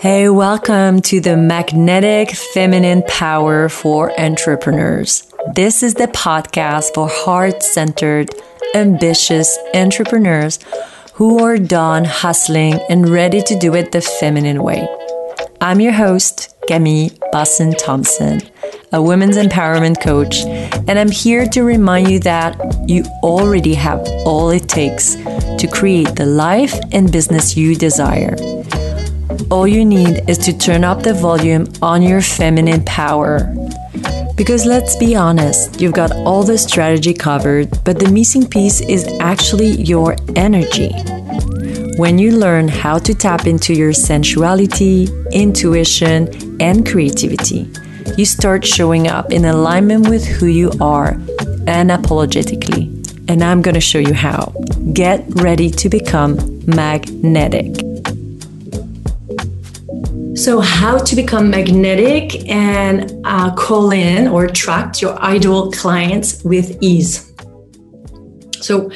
Hey, welcome to the Magnetic Feminine Power for Entrepreneurs. This is the podcast for heart centered, ambitious entrepreneurs who are done hustling and ready to do it the feminine way. I'm your host, Camille Boston Thompson, a women's empowerment coach, and I'm here to remind you that you already have all it takes to create the life and business you desire all you need is to turn up the volume on your feminine power. Because let's be honest, you've got all the strategy covered, but the missing piece is actually your energy. When you learn how to tap into your sensuality, intuition, and creativity, you start showing up in alignment with who you are unapologetically. And I'm going to show you how. Get ready to become magnetic. So, how to become magnetic and uh, call in or attract your ideal clients with ease. So,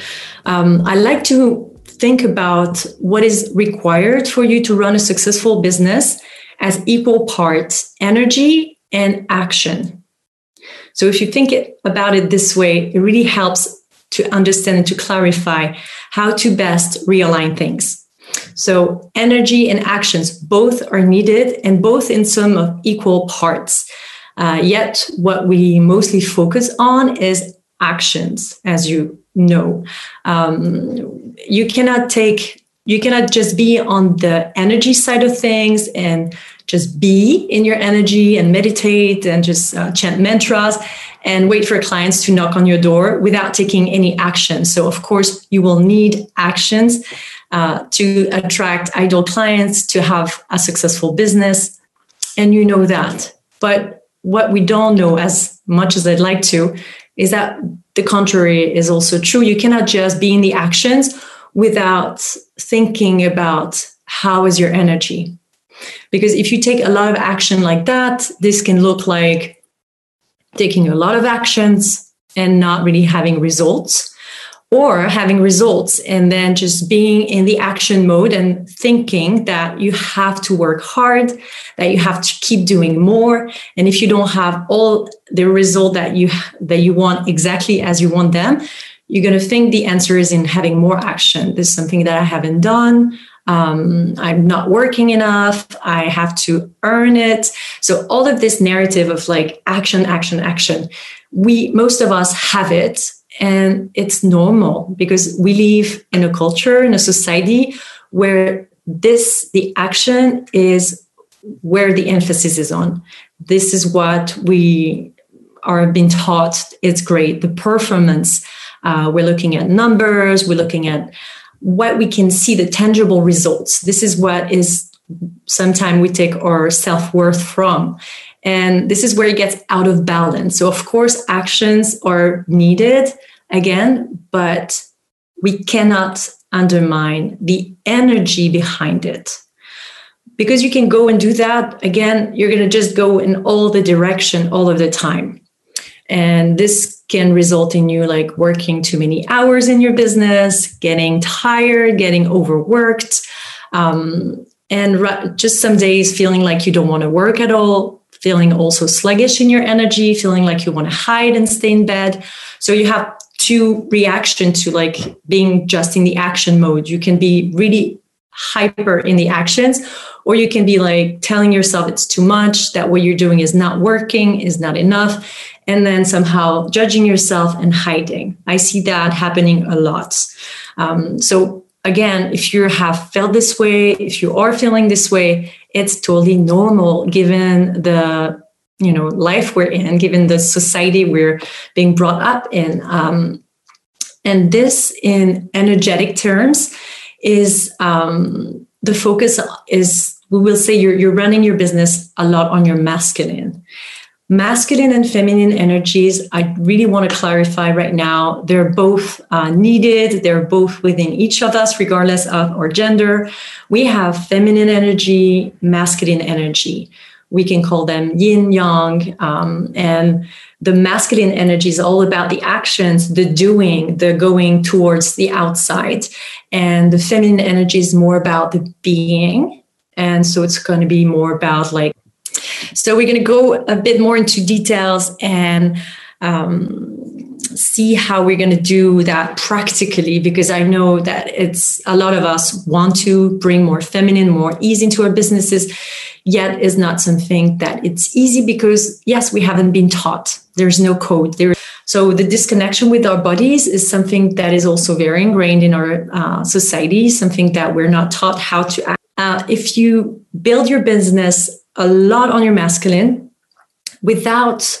um, I like to think about what is required for you to run a successful business as equal parts energy and action. So, if you think it, about it this way, it really helps to understand and to clarify how to best realign things. So energy and actions both are needed and both in some of equal parts. Uh, yet what we mostly focus on is actions, as you know. Um, you cannot take you cannot just be on the energy side of things and just be in your energy and meditate and just uh, chant mantras and wait for clients to knock on your door without taking any action. So, of course, you will need actions uh, to attract ideal clients, to have a successful business. And you know that. But what we don't know as much as I'd like to is that the contrary is also true. You cannot just be in the actions without thinking about how is your energy. Because if you take a lot of action like that, this can look like taking a lot of actions and not really having results or having results and then just being in the action mode and thinking that you have to work hard that you have to keep doing more. And if you don't have all the result that you that you want exactly as you want them you're going to think the answer is in having more action. This is something that i haven't done. Um, i'm not working enough. I have to earn it. So all of this narrative of like action action action we most of us have it and it's normal because we live in a culture, in a society where this, the action is where the emphasis is on. This is what we are being taught. It's great. The performance, uh, we're looking at numbers, we're looking at what we can see, the tangible results. This is what is sometimes we take our self worth from. And this is where it gets out of balance. So, of course, actions are needed again, but we cannot undermine the energy behind it. Because you can go and do that, again, you're going to just go in all the direction all of the time. And this can result in you like working too many hours in your business, getting tired, getting overworked, um, and just some days feeling like you don't want to work at all, feeling also sluggish in your energy, feeling like you want to hide and stay in bed. So you have two reaction to like being just in the action mode. You can be really hyper in the actions, or you can be like telling yourself it's too much, that what you're doing is not working, is not enough, and then somehow judging yourself and hiding. I see that happening a lot. Um, so again, if you have felt this way, if you are feeling this way, it's totally normal given the you know life we're in, given the society we're being brought up in. Um, and this, in energetic terms, is um, the focus is we will say you're you're running your business a lot on your masculine masculine and feminine energies i really want to clarify right now they're both uh, needed they're both within each of us regardless of our gender. We have feminine energy masculine energy. We can call them yin yang um, and the masculine energy is all about the actions the doing the going towards the outside. And the feminine energy is more about the being. And so it's going to be more about like, so we're going to go a bit more into details and um, see how we're going to do that practically because I know that it's a lot of us want to bring more feminine, more ease into our businesses, yet is not something that it's easy because yes, we haven't been taught. There's no code. There so the disconnection with our bodies is something that is also very ingrained in our uh, society, something that we're not taught how to act. Uh, if you build your business a lot on your masculine without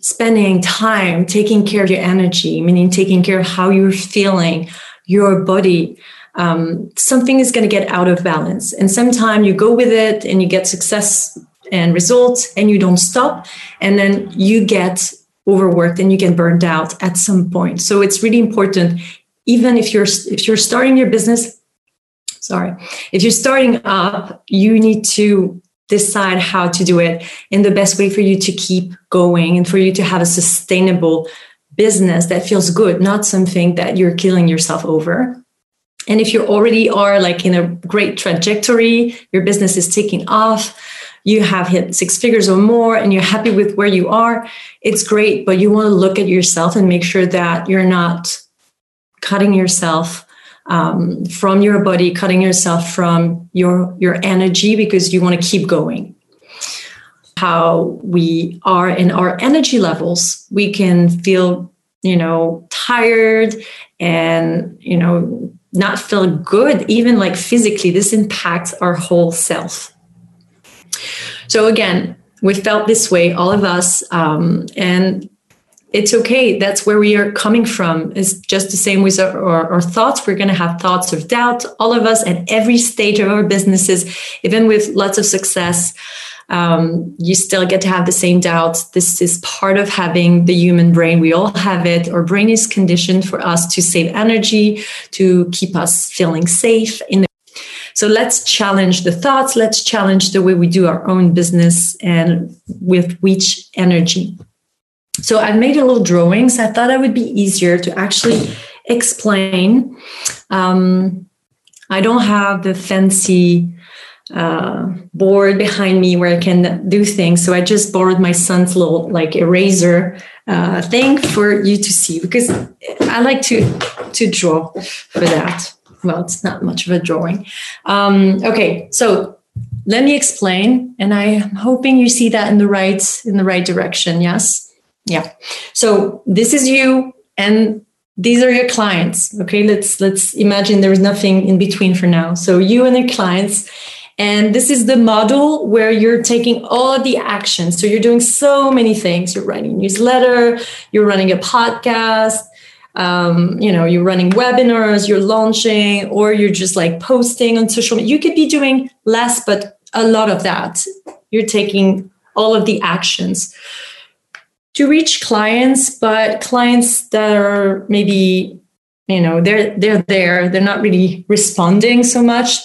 spending time taking care of your energy, meaning taking care of how you're feeling, your body, um, something is going to get out of balance. And sometimes you go with it and you get success and results and you don't stop. And then you get overworked and you get burned out at some point. So it's really important, even if you're if you're starting your business. Sorry, if you're starting up, you need to decide how to do it in the best way for you to keep going and for you to have a sustainable business that feels good, not something that you're killing yourself over. And if you already are like in a great trajectory, your business is taking off, you have hit six figures or more and you're happy with where you are, it's great. But you want to look at yourself and make sure that you're not cutting yourself um, from your body, cutting yourself from your your energy because you want to keep going. How we are in our energy levels, we can feel, you know, tired and you know not feel good, even like physically. This impacts our whole self. So again, we felt this way, all of us, um, and it's okay. That's where we are coming from. It's just the same with our, our, our thoughts. We're going to have thoughts of doubt, all of us at every stage of our businesses, even with lots of success. Um, you still get to have the same doubts. This is part of having the human brain. We all have it. Our brain is conditioned for us to save energy, to keep us feeling safe in the so let's challenge the thoughts. Let's challenge the way we do our own business and with which energy. So I've made a little drawings. I thought it would be easier to actually explain. Um, I don't have the fancy uh, board behind me where I can do things. So I just borrowed my son's little like eraser uh, thing for you to see because I like to to draw for that well, it's not much of a drawing. Um, okay, so let me explain, and I'm hoping you see that in the right in the right direction. Yes, yeah. So this is you, and these are your clients. Okay, let's let's imagine there is nothing in between for now. So you and your clients. And this is the model where you're taking all the actions. So you're doing so many things. You're writing a newsletter, you're running a podcast, um, you know, you're running webinars, you're launching, or you're just like posting on social media. You could be doing less, but a lot of that. You're taking all of the actions to reach clients, but clients that are maybe, you know, they're they're there, they're not really responding so much.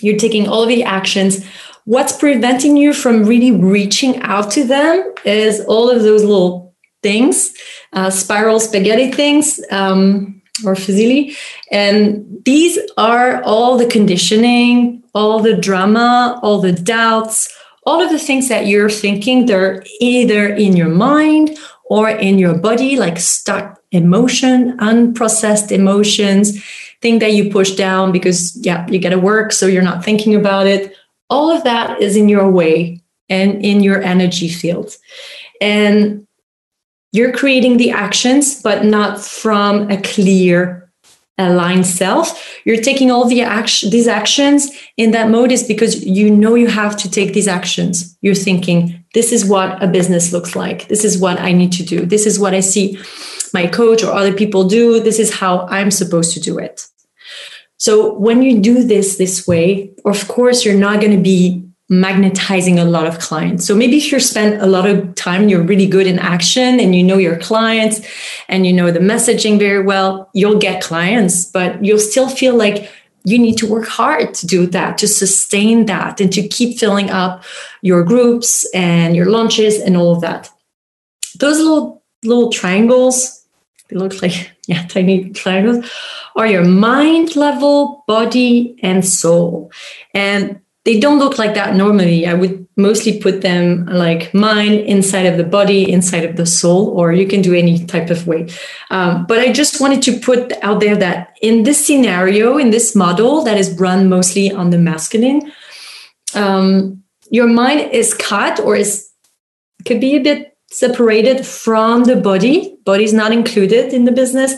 You're taking all the actions. What's preventing you from really reaching out to them is all of those little things, uh, spiral spaghetti things, um, or fusilli. And these are all the conditioning, all the drama, all the doubts, all of the things that you're thinking, they're either in your mind or in your body, like stuck emotion, unprocessed emotions, thing that you push down because, yeah, you got to work, so you're not thinking about it. All of that is in your way and in your energy field. And you're creating the actions, but not from a clear aligned self. You're taking all the action, these actions in that mode is because you know you have to take these actions. You're thinking, this is what a business looks like. This is what I need to do. This is what I see my coach or other people do. This is how I'm supposed to do it. So when you do this this way, of course, you're not going to be magnetizing a lot of clients. So maybe if you spend a lot of time, you're really good in action and you know your clients and you know the messaging very well, you'll get clients, but you'll still feel like you need to work hard to do that, to sustain that, and to keep filling up your groups and your launches and all of that. Those little little triangles, they look like yeah, tiny triangles, are your mind level, body, and soul. And they don't look like that normally. I would mostly put them like mind inside of the body, inside of the soul, or you can do any type of way. Um, but I just wanted to put out there that in this scenario, in this model that is run mostly on the masculine, um, your mind is cut or is could be a bit separated from the body. Body is not included in the business,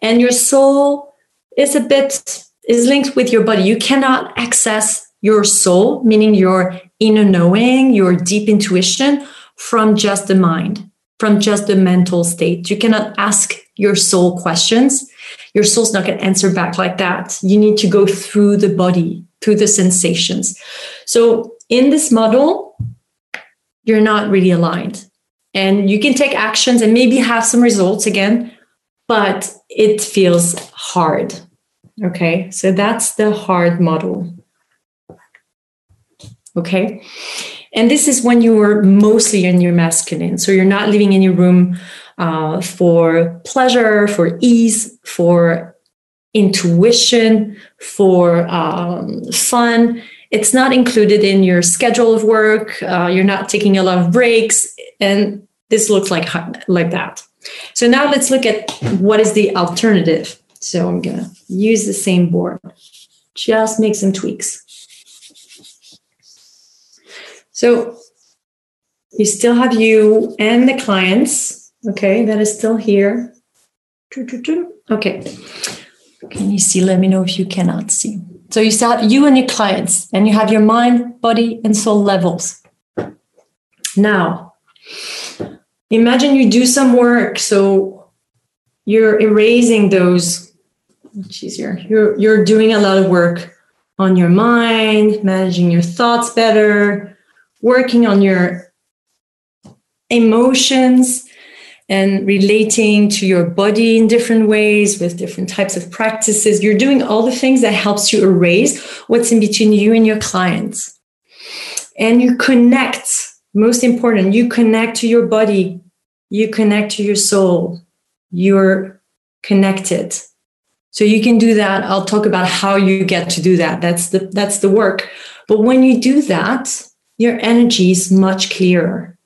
and your soul is a bit is linked with your body. You cannot access your soul, meaning your inner knowing, your deep intuition, from just the mind, from just the mental state. You cannot ask your soul questions. Your soul's not going to answer back like that. You need to go through the body, through the sensations. So in this model, you're not really aligned. And you can take actions and maybe have some results again, but it feels hard. Okay, so that's the hard model. Okay, and this is when you are mostly in your masculine. So you're not living in your room uh, for pleasure, for ease, for intuition, for um, fun. It's not included in your schedule of work. Uh, you're not taking a lot of breaks, and this looks like like that. So now let's look at what is the alternative. So I'm going to use the same board, just make some tweaks. So you still have you and the clients, okay, that is still here. Okay. Can you see? Let me know if you cannot see. So you still have you and your clients, and you have your mind, body, and soul levels. Now, imagine you do some work. So you're erasing those much easier. You're you're doing a lot of work on your mind, managing your thoughts better, working on your emotions and relating to your body in different ways with different types of practices. You're doing all the things that helps you erase what's in between you and your clients. And you connect, most important, you connect to your body, you connect to your soul. You're connected so you can do that. I'll talk about how you get to do that. That's the that's the work. But when you do that, your energy is much clearer.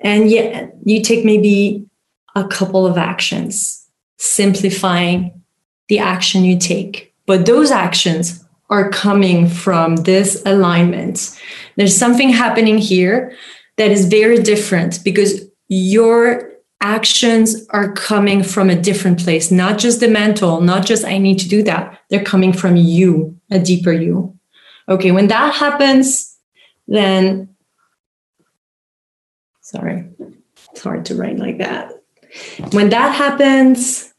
And yet you take maybe a couple of actions, simplifying the action you take. But those actions are coming from this alignment. There's something happening here that is very different because your actions are coming from a different place, not just the mental, not just I need to do that. They're coming from you, a deeper you. Okay, when that happens, then sorry, it's hard to write like that. When that happens,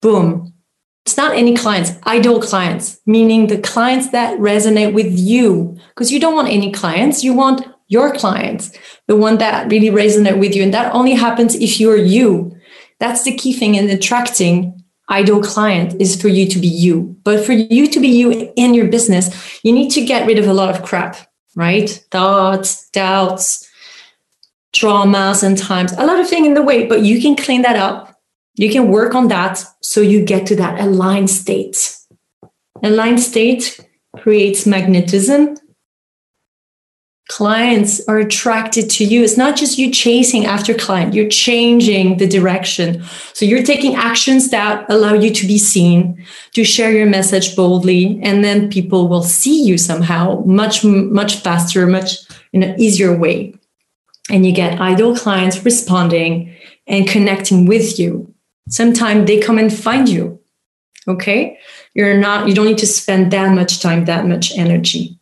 boom. It's not any clients, ideal clients, meaning the clients that resonate with you. Because you don't want any clients, you want your clients, the one that really resonate with you. And that only happens if you're you. That's the key thing in attracting ideal client is for you to be you. But for you to be you in your business, you need to get rid of a lot of crap, right? Thoughts, doubts, traumas, and times, a lot of things in the way, but you can clean that up. You can work on that so you get to that aligned state. Aligned state creates magnetism clients are attracted to you. It's not just you chasing after client, you're changing the direction. So you're taking actions that allow you to be seen, to share your message boldly, and then people will see you somehow much, much faster, much in an easier way. And you get ideal clients responding and connecting with you. Sometimes they come and find you. Okay. You're not, you don't need to spend that much time, that much energy.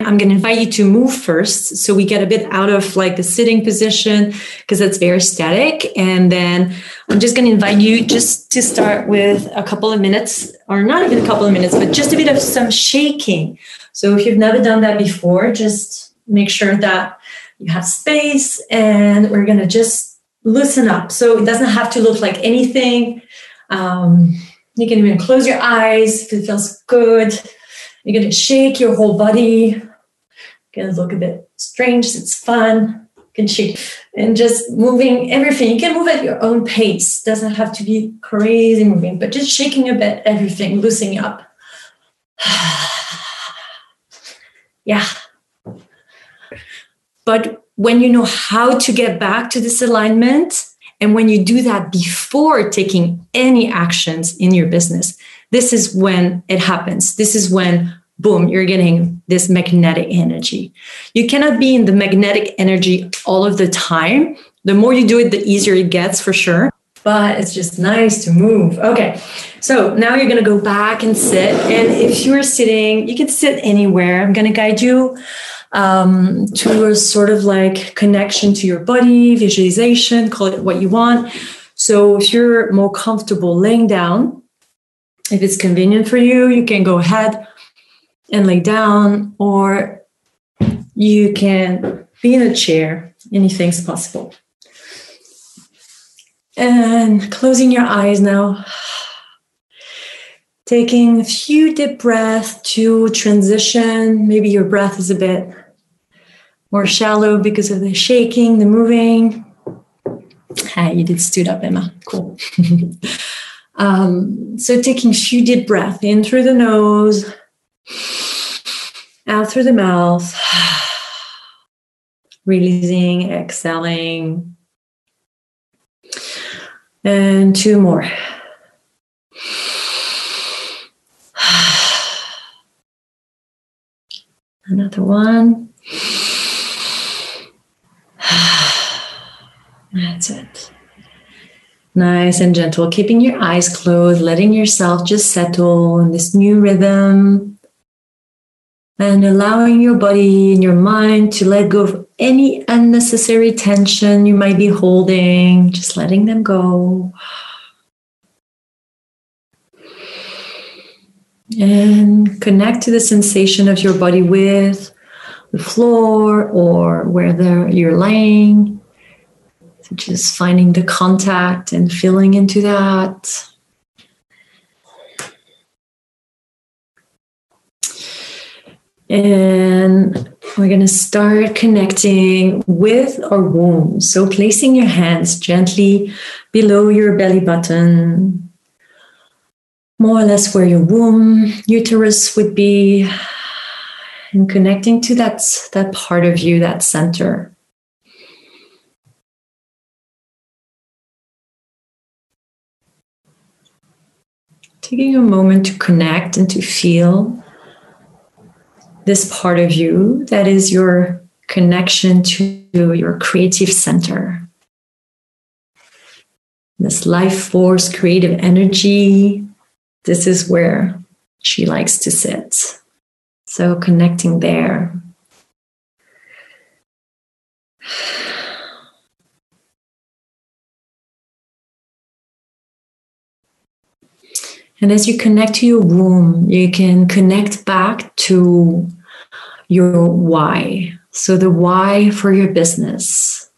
I'm going to invite you to move first. So we get a bit out of like the sitting position because that's very static. And then I'm just going to invite you just to start with a couple of minutes, or not even a couple of minutes, but just a bit of some shaking. So if you've never done that before, just make sure that you have space and we're going to just loosen up. So it doesn't have to look like anything. Um, you can even close your eyes if it feels good. You're going to shake your whole body can look a bit strange. It's fun. Can shake and just moving everything. You can move at your own pace. Doesn't have to be crazy moving, but just shaking a bit everything, loosening up. Yeah. But when you know how to get back to this alignment, and when you do that before taking any actions in your business, this is when it happens. This is when, boom, you're getting this magnetic energy. You cannot be in the magnetic energy all of the time. The more you do it, the easier it gets for sure. But it's just nice to move. Okay. So now you're going to go back and sit. And if you're sitting, you can sit anywhere. I'm going to guide you um, to a sort of like connection to your body, visualization, call it what you want. So if you're more comfortable laying down, if it's convenient for you, you can go ahead and lay down, or you can be in a chair. Anything's possible. And closing your eyes now. Taking a few deep breaths to transition. Maybe your breath is a bit more shallow because of the shaking, the moving. Hi, you did stood up, Emma. Cool. um, so taking a few deep breaths in through the nose, out through the mouth, releasing, exhaling. And two more. Another one. That's it. Nice and gentle, keeping your eyes closed, letting yourself just settle in this new rhythm and allowing your body and your mind to let go of any unnecessary tension you might be holding, just letting them go. And connect to the sensation of your body with the floor or where you're laying. So just finding the contact and feeling into that. And we're going to start connecting with our womb. So placing your hands gently below your belly button, more or less where your womb, uterus would be, and connecting to that, that part of you, that center. Taking a moment to connect and to feel this part of you that is your connection to your creative center. This life force, creative energy this is where she likes to sit. So connecting there. And as you connect to your womb, you can connect back to your why. So, the why for your business,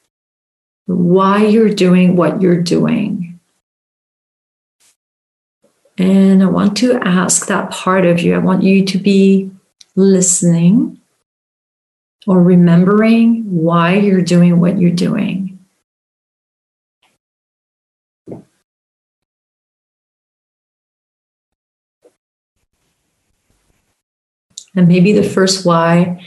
why you're doing what you're doing. And I want to ask that part of you, I want you to be listening or remembering why you're doing what you're doing. And maybe the first why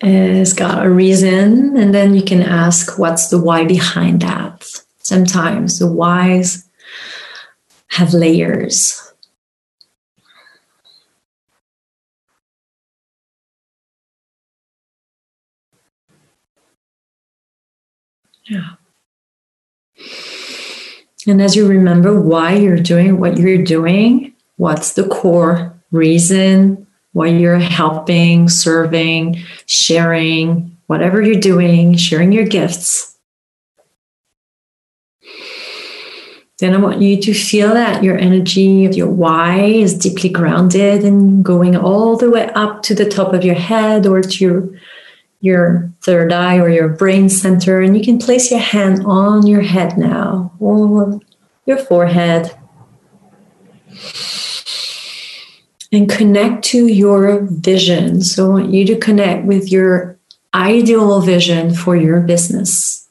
has got a reason, and then you can ask what's the why behind that. Sometimes the whys have layers. Yeah. And as you remember why you're doing what you're doing, what's the core reason why you're helping, serving, sharing, whatever you're doing, sharing your gifts, Then I want you to feel that your energy of your why is deeply grounded and going all the way up to the top of your head or to your, your third eye or your brain center. And you can place your hand on your head now or your forehead. And connect to your vision. So I want you to connect with your ideal vision for your business.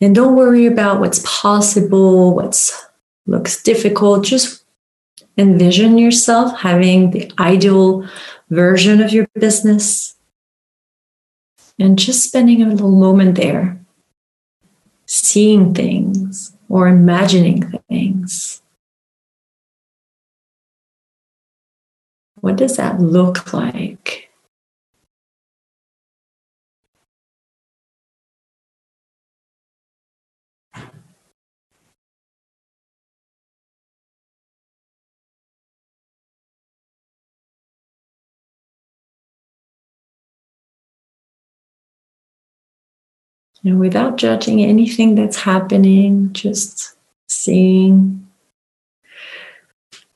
And don't worry about what's possible, what's looks difficult. Just envision yourself having the ideal version of your business and just spending a little moment there, seeing things or imagining things. What does that look like? know, without judging anything that's happening, just seeing.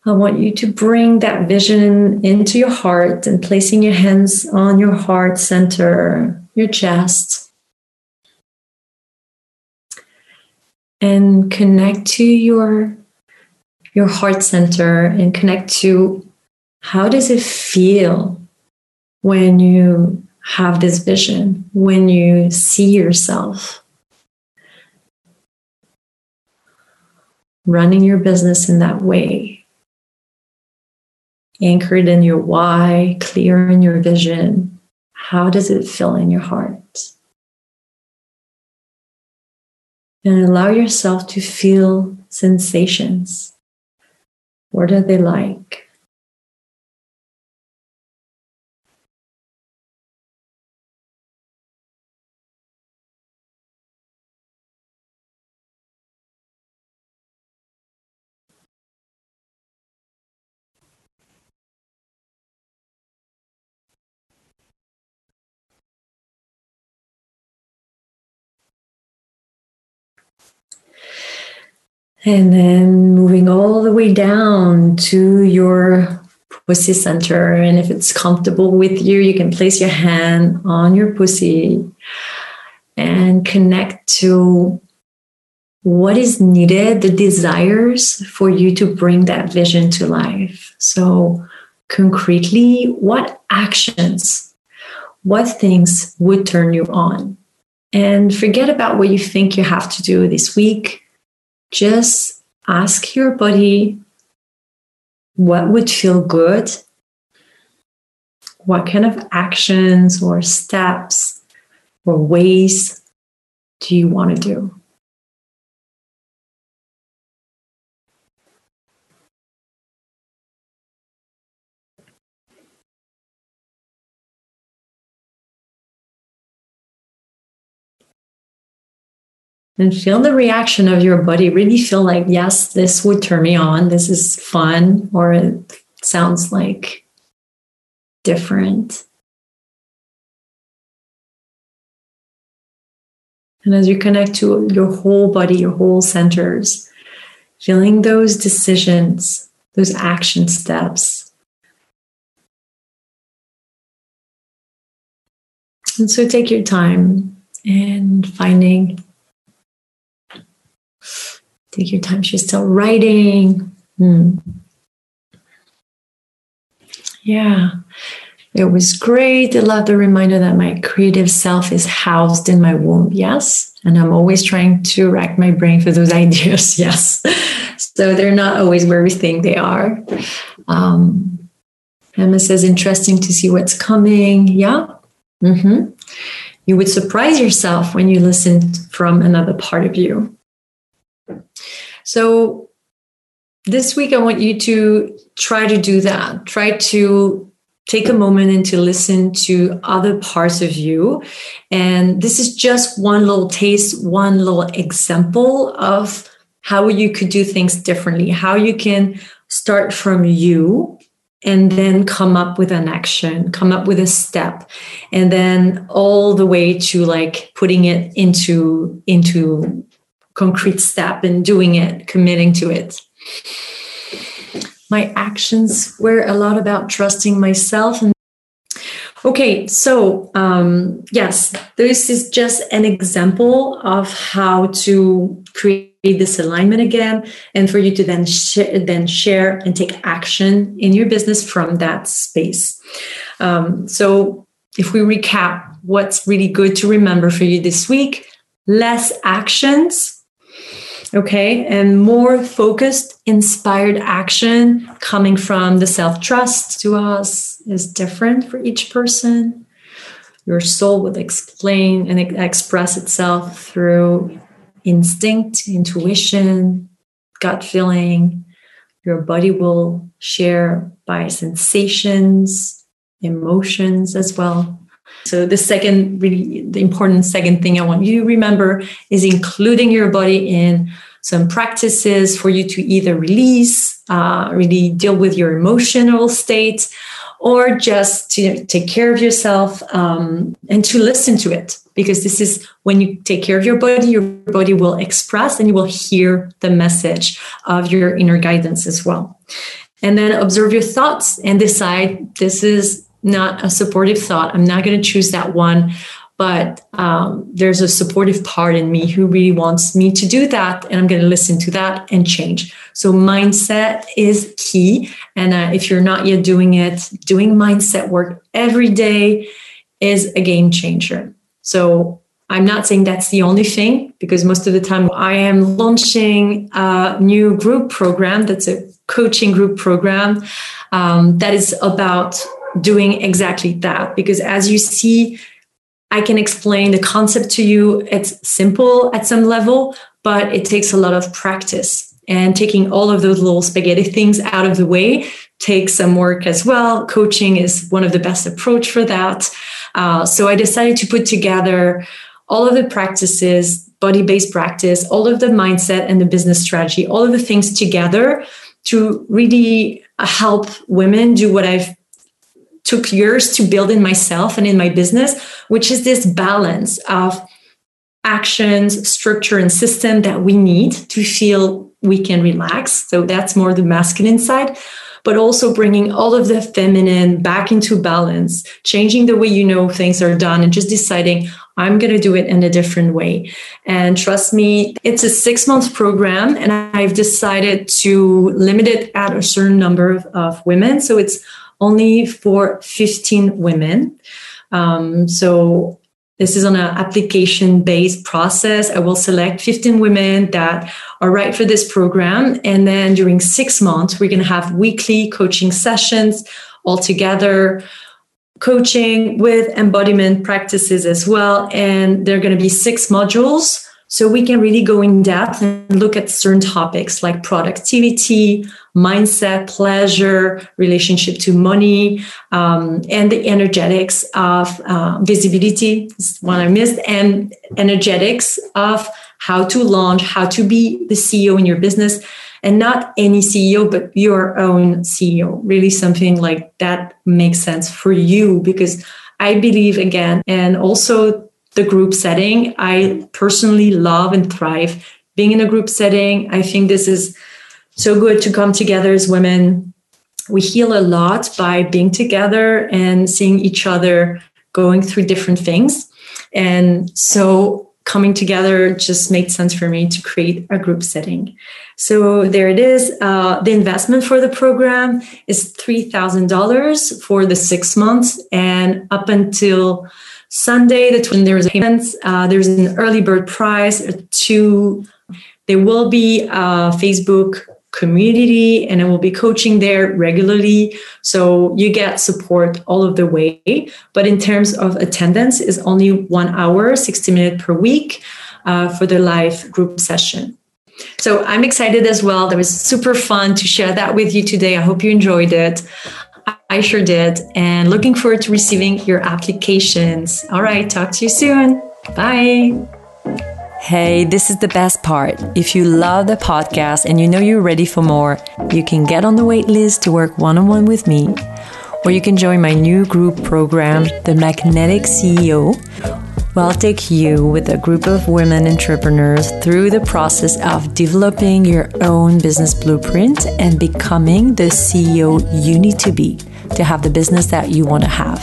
I want you to bring that vision into your heart and placing your hands on your heart center, your chest. And connect to your, your heart center and connect to how does it feel when you have this vision, when you see yourself running your business in that way, anchored in your why, clear in your vision, how does it fill in your heart? And allow yourself to feel sensations. What are they like? And then moving all the way down to your pussy center. And if it's comfortable with you, you can place your hand on your pussy and connect to what is needed, the desires for you to bring that vision to life. So, concretely, what actions, what things would turn you on? And forget about what you think you have to do this week just ask your body what would feel good, what kind of actions or steps or ways do you want to do? And feel the reaction of your body. Really feel like, yes, this would turn me on. This is fun, or it sounds like different. And as you connect to your whole body, your whole centers, feeling those decisions, those action steps. And so take your time and finding Take your time. She's still writing. Hmm. Yeah, it was great. I love the reminder that my creative self is housed in my womb. Yes. And I'm always trying to rack my brain for those ideas. Yes. So they're not always where we think they are. Um, Emma says, interesting to see what's coming. Yeah. Mm-hmm. You would surprise yourself when you listen from another part of you. So this week, I want you to try to do that. Try to take a moment and to listen to other parts of you. And this is just one little taste, one little example of how you could do things differently, how you can start from you and then come up with an action, come up with a step, and then all the way to like putting it into into concrete step in doing it, committing to it. My actions were a lot about trusting myself and Okay, so um, yes, this is just an example of how to create this alignment again, and for you to then sh- then share and take action in your business from that space. Um, so, if we recap, what's really good to remember for you this week: less actions, Okay. And more focused, inspired action coming from the self trust to us is different for each person. Your soul will explain and express itself through instinct, intuition, gut feeling. Your body will share by sensations, emotions as well. So the second really the important second thing I want you to remember is including your body in some practices for you to either release, uh, really deal with your emotional state, or just to take care of yourself um, and to listen to it. Because this is when you take care of your body, your body will express and you will hear the message of your inner guidance as well. And then observe your thoughts and decide this is not a supportive thought. I'm not going to choose that one. But um, there's a supportive part in me who really wants me to do that. And I'm going to listen to that and change. So, mindset is key. And uh, if you're not yet doing it, doing mindset work every day is a game changer. So, I'm not saying that's the only thing because most of the time I am launching a new group program that's a coaching group program um, that is about doing exactly that. Because as you see, I can explain the concept to you. It's simple at some level, but it takes a lot of practice. And taking all of those little spaghetti things out of the way takes some work as well. Coaching is one of the best approach for that. Uh, so I decided to put together all of the practices, body-based practice, all of the mindset and the business strategy, all of the things together to really help women do what I've took years to build in myself and in my business, which is this balance of actions, structure, and system that we need to feel we can relax. So that's more the masculine side, but also bringing all of the feminine back into balance, changing the way you know things are done, and just deciding, I'm going to do it in a different way. And trust me, it's a six month program, and I've decided to limit it at a certain number of, of women. So it's only for 15 women. Um, so this is on an application based process. I will select 15 women that are right for this program. And then during six months, we're going to have weekly coaching sessions all together, coaching with embodiment practices as well. And there are going to be six modules. So we can really go in depth and look at certain topics like productivity, mindset, pleasure, relationship to money, um, and the energetics of uh, visibility is one I missed, and energetics of how to launch, how to be the CEO in your business, and not any CEO, but your own CEO. Really, something like that makes sense for you because I believe again, and also the group setting. I personally love and thrive being in a group setting. I think this is so good to come together as women. We heal a lot by being together and seeing each other going through different things. And so coming together just made sense for me to create a group setting. So there it is. Uh, the investment for the program is $3,000 for the six months. And up until Sunday, the when there's payments, uh, there's an early bird price to there will be a Facebook community and I will be coaching there regularly. So you get support all of the way. But in terms of attendance is only one hour, 60 minutes per week uh, for the live group session. So I'm excited as well. That was super fun to share that with you today. I hope you enjoyed it. I sure did. And looking forward to receiving your applications. All right. Talk to you soon. Bye. Hey, this is the best part. If you love the podcast and you know you're ready for more, you can get on the wait list to work one on one with me, or you can join my new group program, The Magnetic CEO. Where I'll take you with a group of women entrepreneurs through the process of developing your own business blueprint and becoming the CEO you need to be to have the business that you want to have.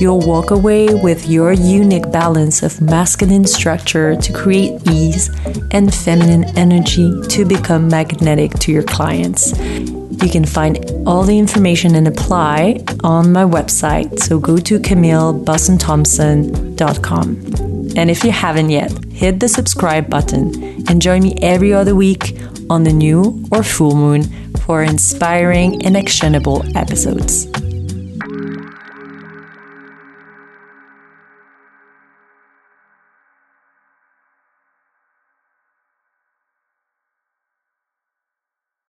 You'll walk away with your unique balance of masculine structure to create ease and feminine energy to become magnetic to your clients. You can find all the information and apply on my website. So go to CamilleBossenthompson.com. And if you haven't yet, hit the subscribe button and join me every other week on the new or full moon for inspiring and actionable episodes.